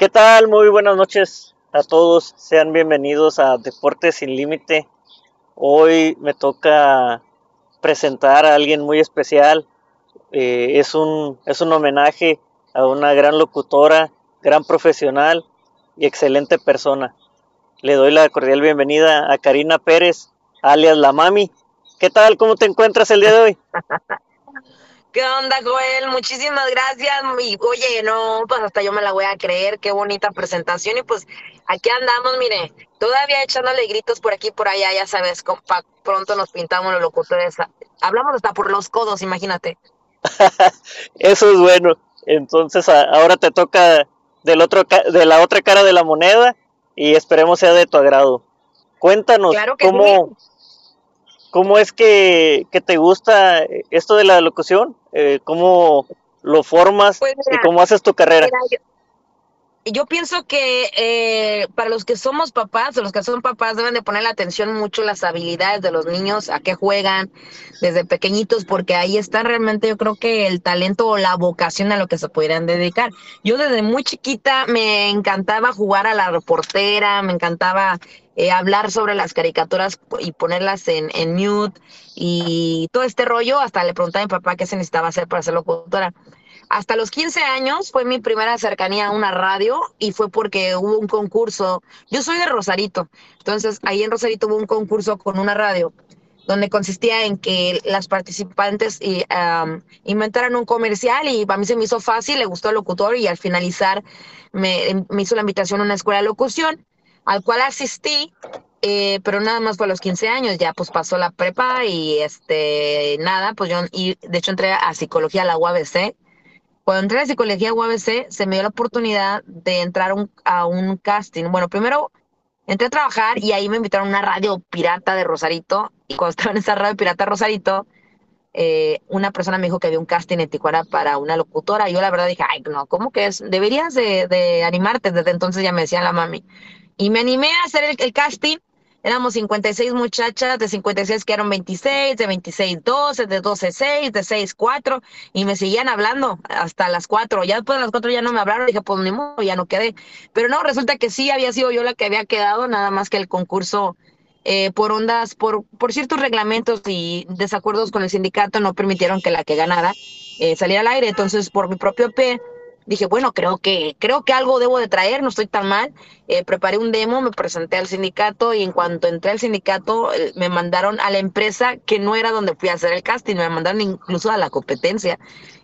¿Qué tal? Muy buenas noches a todos. Sean bienvenidos a Deportes sin Límite. Hoy me toca presentar a alguien muy especial. Eh, es, un, es un homenaje a una gran locutora, gran profesional y excelente persona. Le doy la cordial bienvenida a Karina Pérez, alias La Mami. ¿Qué tal? ¿Cómo te encuentras el día de hoy? ¿Qué onda, Joel? Muchísimas gracias. Y, oye, no, pues hasta yo me la voy a creer. Qué bonita presentación. Y pues aquí andamos, mire, todavía echándole gritos por aquí por allá, ya sabes, pronto nos pintamos los locutores. Hablamos hasta por los codos, imagínate. Eso es bueno. Entonces ahora te toca del otro de la otra cara de la moneda y esperemos sea de tu agrado. Cuéntanos cómo, cómo es que, que, te gusta esto de la locución eh, cómo lo formas pues y cómo haces tu carrera. yo, pienso que eh, para los que somos papás o los que son papás deben de poner la atención mucho las habilidades de los niños, a qué juegan desde pequeñitos, porque ahí está realmente yo creo que el talento o la vocación a lo que se pudieran dedicar. Yo desde muy chiquita me encantaba jugar a la reportera, me encantaba eh, hablar sobre las caricaturas y ponerlas en, en mute y todo este rollo. Hasta le pregunté a mi papá qué se necesitaba hacer para ser locutora. Hasta los 15 años fue mi primera cercanía a una radio y fue porque hubo un concurso. Yo soy de Rosarito, entonces ahí en Rosarito hubo un concurso con una radio donde consistía en que las participantes inventaran un comercial y a mí se me hizo fácil, le gustó el locutor y al finalizar me, me hizo la invitación a una escuela de locución al cual asistí, eh, pero nada más fue a los 15 años, ya pues pasó la prepa y este, nada, pues yo, y de hecho entré a psicología a la UABC. Cuando entré a psicología a UABC, se me dio la oportunidad de entrar a un casting. Bueno, primero entré a trabajar y ahí me invitaron a una radio pirata de Rosarito. Y cuando estaba en esa radio pirata Rosarito, eh, una persona me dijo que había un casting en Tijuana para una locutora. Y yo la verdad dije, ay, no, ¿cómo que es? Deberías de, de animarte. Desde entonces ya me decía la mami, y me animé a hacer el, casting. Éramos 56 muchachas, de 56 quedaron 26, de 26 12, de 12 6, de 6 4 y me seguían hablando hasta las 4. Ya después de las 4 ya no me hablaron, dije, pues ni modo, ya no quedé. Pero no, resulta que sí había sido yo la que había quedado, nada más que el concurso eh, por ondas, por, por ciertos reglamentos y desacuerdos con el sindicato no permitieron que la que ganara eh, saliera al aire. Entonces, por mi propio pie, dije, bueno, creo que, creo que algo debo de traer, no estoy tan mal. Eh, preparé un demo, me presenté al sindicato y en cuanto entré al sindicato eh, me mandaron a la empresa que no era donde fui a hacer el casting, me mandaron incluso a la competencia.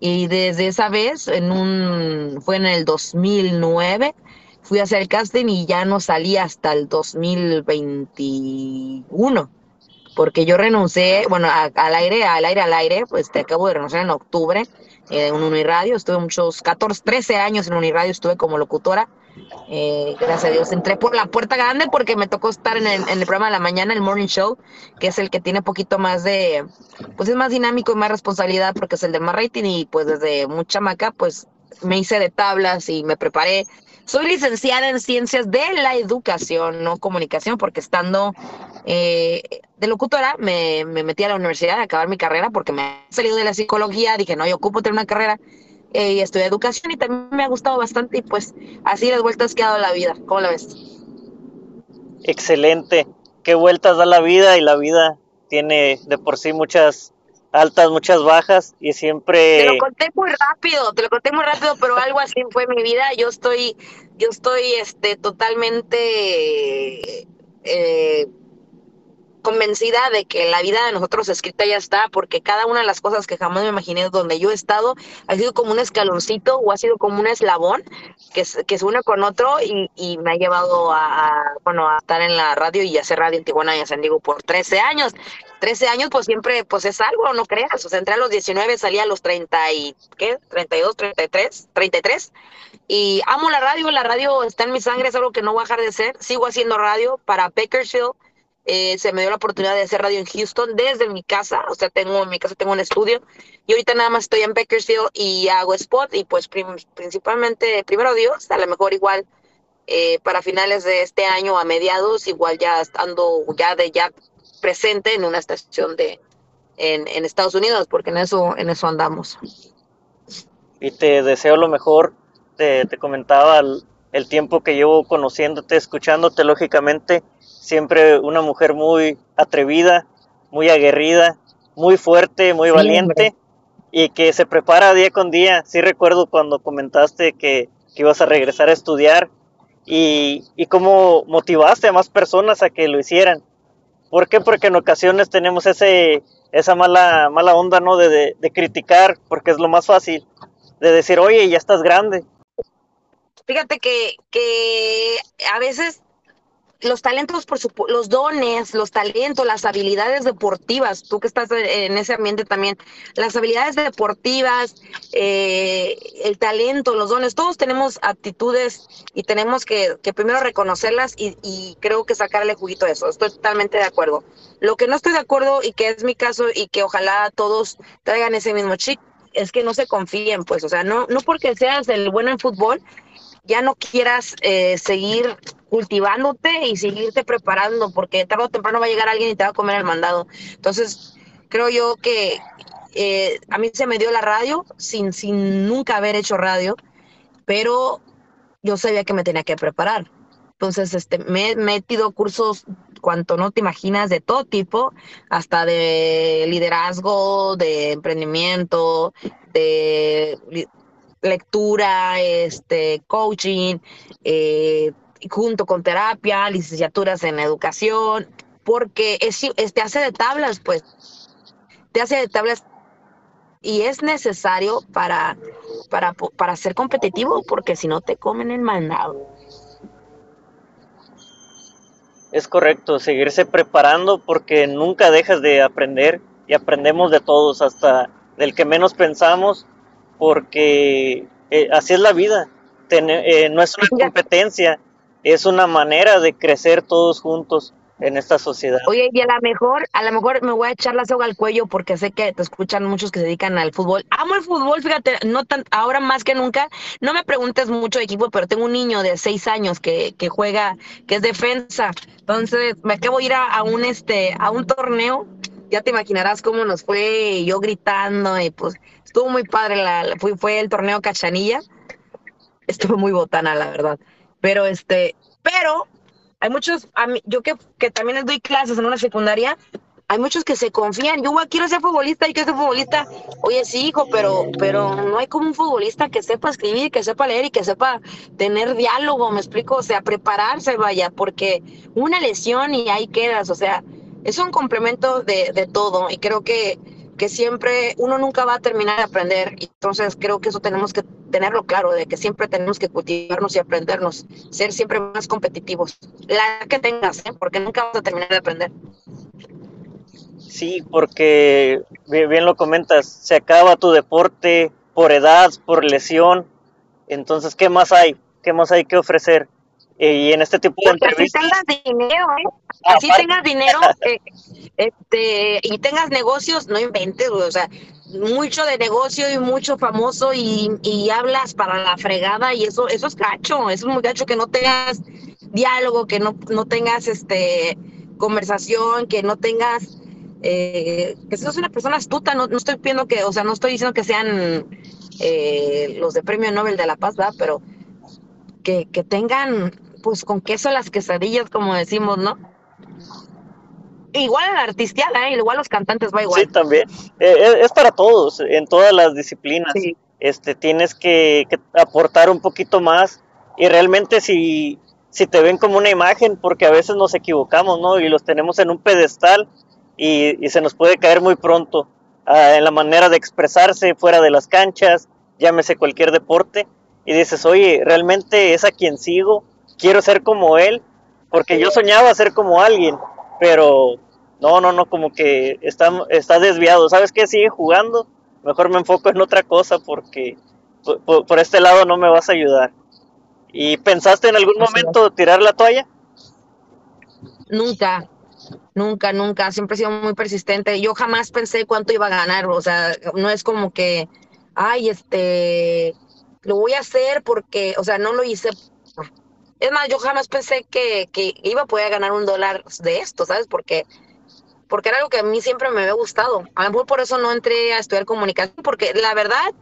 Y desde esa vez, en un, fue en el 2009, fui a hacer el casting y ya no salí hasta el 2021 porque yo renuncié, bueno, al aire, al aire, al aire, pues te acabo de renunciar en octubre en Uniradio, estuve muchos, 14, 13 años en Uniradio, estuve como locutora. Eh, gracias a Dios entré por la puerta grande porque me tocó estar en el, en el, programa de la mañana, el Morning Show, que es el que tiene poquito más de, pues es más dinámico y más responsabilidad porque es el de más rating y pues desde mucha maca pues me hice de tablas y me preparé soy licenciada en ciencias de la educación, no comunicación, porque estando eh, de locutora me, metí a la universidad a acabar mi carrera porque me he salido de la psicología, dije, no, yo ocupo tener una carrera eh, y estudié educación y también me ha gustado bastante y pues así las vueltas que ha dado la vida. ¿Cómo la ves? Excelente. Qué vueltas da la vida y la vida tiene de por sí muchas altas, muchas bajas y siempre... Te lo conté muy rápido, te lo conté muy rápido, pero algo así fue mi vida. Yo estoy, yo estoy este, totalmente eh, convencida de que la vida de nosotros escrita ya está, porque cada una de las cosas que jamás me imaginé donde yo he estado ha sido como un escaloncito o ha sido como un eslabón que, que se une con otro y, y me ha llevado a, bueno, a estar en la radio y hacer radio en Tijuana y San Diego por 13 años. 13 años, pues siempre, pues es algo, no creas. O sea, entré a los 19, salí a los 30 y, ¿qué? 32, 33, 33. Y amo la radio, la radio está en mi sangre, es algo que no voy a dejar de ser. Sigo haciendo radio para Bakersfield eh, se me dio la oportunidad de hacer radio en Houston desde mi casa, o sea, tengo en mi casa tengo un estudio y ahorita nada más estoy en Bakersfield y hago spot y pues principalmente, primero Dios, a lo mejor igual eh, para finales de este año a mediados, igual ya estando ya de ya presente en una estación de en, en Estados Unidos, porque en eso, en eso andamos. Y te deseo lo mejor, te, te comentaba el tiempo que llevo conociéndote, escuchándote, lógicamente, siempre una mujer muy atrevida, muy aguerrida, muy fuerte, muy valiente y que se prepara día con día. Sí recuerdo cuando comentaste que, que ibas a regresar a estudiar y, y cómo motivaste a más personas a que lo hicieran. ¿Por qué? Porque en ocasiones tenemos ese, esa mala, mala onda, ¿no? De, de, criticar, porque es lo más fácil, de decir, oye, ya estás grande. Fíjate que, que a veces los talentos, por su, los dones, los talentos, las habilidades deportivas, tú que estás en ese ambiente también, las habilidades deportivas, eh, el talento, los dones, todos tenemos aptitudes y tenemos que, que primero reconocerlas y, y, creo que sacarle juguito a eso. Estoy totalmente de acuerdo. Lo que no estoy de acuerdo y que es mi caso y que ojalá todos traigan ese mismo chip es que no se confíen, pues, o sea, no, no porque seas el bueno en fútbol, ya no quieras eh, seguir cultivándote y seguirte preparando, porque tarde o temprano va a llegar alguien y te va a comer el mandado. Entonces, creo yo que eh, a mí se me dio la radio sin, sin nunca haber hecho radio, pero yo sabía que me tenía que preparar. Entonces, este, me he metido cursos cuanto no te imaginas de todo tipo, hasta de liderazgo, de emprendimiento, de lectura, este, coaching, eh, junto con terapia, licenciaturas en educación, porque es, es, te hace de tablas, pues, te hace de tablas y es necesario para, para, para ser competitivo, porque si no te comen el mandado. Es correcto, seguirse preparando porque nunca dejas de aprender y aprendemos de todos, hasta del que menos pensamos porque eh, así es la vida. eh, no es una competencia, es una manera de crecer todos juntos en esta sociedad. Oye, y a lo mejor, a lo mejor me voy a echar la soga al cuello porque sé que te escuchan muchos que se dedican al fútbol. Amo el fútbol, fíjate, no tan, ahora más que nunca. No me preguntes mucho de equipo, pero tengo un niño de seis años que, juega, que es defensa. Entonces, me acabo de ir a, a un este, a un torneo ya te imaginarás cómo nos fue yo gritando y pues estuvo muy padre, la, fue, fue el torneo Cachanilla, estuvo muy botana la verdad, pero este, pero hay muchos, a mí, yo que, que también doy clases en una secundaria, hay muchos que se confían, yo quiero ser futbolista y quiero ser futbolista, oye sí hijo, pero, pero no hay como un futbolista que sepa escribir, que sepa leer y que sepa tener diálogo, me explico, o sea, prepararse, vaya, porque una lesión y ahí quedas, o sea, es un complemento de, de todo. Y creo que, que, siempre uno nunca va a terminar de aprender. Entonces creo que eso tenemos que tenerlo claro, de que siempre tenemos que cultivarnos y aprendernos, ser siempre más competitivos. La que tengas, ¿eh? porque nunca vas a terminar de aprender. Sí, porque bien lo comentas, se acaba tu deporte por edad, por lesión. Entonces, ¿qué más hay? ¿Qué más hay que ofrecer? Eh, y en este tipo de Porque entrevistas. Así tengas dinero, ¿eh? Así ah, tengas dinero eh, este, y tengas negocios, no inventes, o sea, mucho de negocio y mucho famoso y, y, hablas para la fregada y eso, eso es gacho, eso es muy gacho que no tengas diálogo, que no, no tengas este conversación, que no tengas eh, que seas una persona astuta, no, no estoy pidiendo que, o sea, no estoy diciendo que sean eh, los de Premio Nobel de la Paz, ¿verdad? Pero que, que tengan pues con queso las quesadillas, como decimos, ¿no? Igual la artistiada, ¿eh? igual los cantantes va igual. Sí, también. Eh, es para todos, en todas las disciplinas. Sí. Este, tienes que, que, aportar un poquito más y realmente si, si te ven como una imagen, porque a veces nos equivocamos, ¿no? Y los tenemos en un pedestal y, y se nos puede caer muy pronto uh, en la manera de expresarse fuera de las canchas, llámese cualquier deporte, y dices, oye, realmente es a quien sigo, quiero ser como él, porque yo soñaba ser como alguien, pero no, no, no, como que está, está desviado. ¿Sabes qué? Sigue jugando, mejor me enfoco en otra cosa porque por, por este lado no me vas a ayudar. ¿Y pensaste en algún momento tirar la toalla? Nunca, nunca, nunca, siempre he sido muy persistente. Yo jamás pensé cuánto iba a ganar, o sea, no es como que, ay, este, lo voy a hacer porque, o sea, no lo hice es más, yo jamás pensé que, que, iba a poder ganar un dólar de esto, ¿sabes? Porque, porque era algo que a mí siempre me había gustado. A lo mejor por eso no entré a estudiar comunicación, porque la verdad,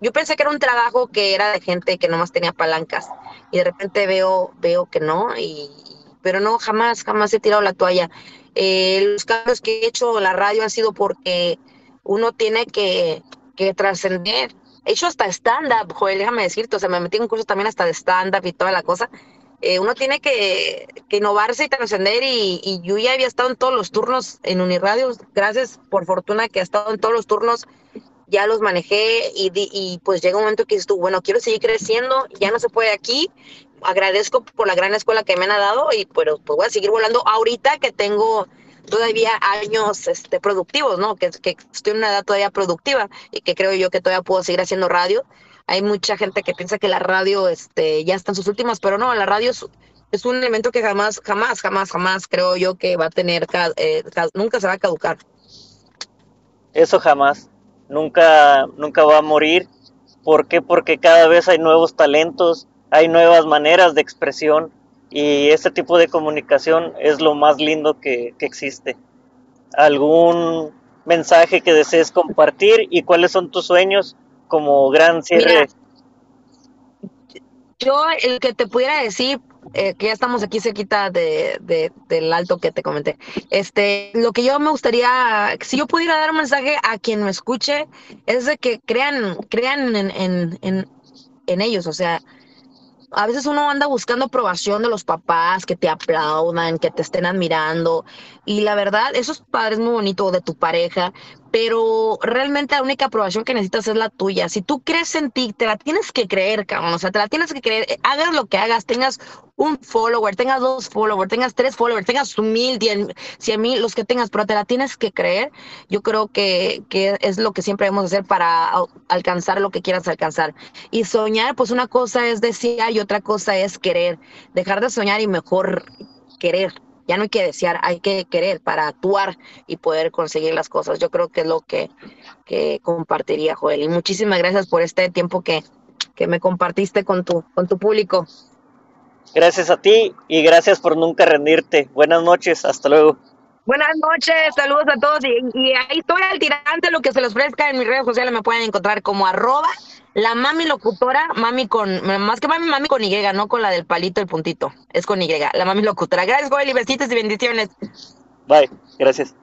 yo pensé que era un trabajo que era de gente que nomás tenía palancas y de repente veo, veo que no, y, pero no, jamás, jamás he tirado la toalla. Eh, los cambios que he hecho en la radio han sido porque uno tiene que, que trascender. He hecho hasta stand-up, joder, déjame decirte, o sea, me metí en un curso también hasta de stand-up y toda la cosa. Eh, uno tiene que, que, innovarse y trascender y, y, yo ya había estado en todos los turnos en Uniradio, gracias por fortuna que he estado en todos los turnos, ya los manejé y, y pues llega un momento que dices tú, bueno, quiero seguir creciendo, ya no se puede aquí, agradezco por la gran escuela que me han dado y pero pues voy a seguir volando ahorita que tengo todavía años este, productivos, ¿no? Que, que estoy en una edad todavía productiva y que creo yo que todavía puedo seguir haciendo radio hay mucha gente que piensa que la radio este, ya está en sus últimas, pero no, la radio es, es un elemento que jamás, jamás, jamás, jamás creo yo que va a tener, eh, nunca se va a caducar. Eso jamás, nunca, nunca va a morir. ¿Por qué? Porque cada vez hay nuevos talentos, hay nuevas maneras de expresión y este tipo de comunicación es lo más lindo que, que existe. ¿Algún mensaje que desees compartir y cuáles son tus sueños como gran cierre. yo el que te pudiera decir, eh, que ya estamos aquí cerquita de, de, del alto que te comenté, este, lo que yo me gustaría, si yo pudiera dar un mensaje a quien me escuche, es de que crean, crean en, en, en, en ellos, o sea, a veces uno anda buscando aprobación de los papás, que te aplaudan, que te estén admirando. Y la verdad, eso es padre, es muy bonito de tu pareja, pero realmente la única aprobación que necesitas es la tuya. Si tú crees en ti, te la tienes que creer, cabrón. O sea, te la tienes que creer. Hagas lo que hagas, tengas un follower, tengas dos followers, tengas tres followers, tengas mil, diez, cien mil, los que tengas, pero te la tienes que creer. Yo creo que, que es lo que siempre debemos hacer para alcanzar lo que quieras alcanzar. Y soñar, pues una cosa es desear y otra cosa es querer. Dejar de soñar y mejor querer ya no hay que desear, hay que querer para actuar y poder conseguir las cosas. Yo creo que es lo que, que compartiría, Joel. Y muchísimas gracias por este tiempo que, que me compartiste con tu, con tu público. Gracias a ti y gracias por nunca rendirte. Buenas noches, hasta luego. Buenas noches, saludos a todos y, y ahí estoy al tirante, lo que se les ofrezca en mis redes sociales me pueden encontrar como arroba la mami locutora, mami con, más que mami, mami con Y, no con la del palito, el puntito. Es con Y, la mami locutora. Gracias, Joel, y besitos y bendiciones. Bye, gracias.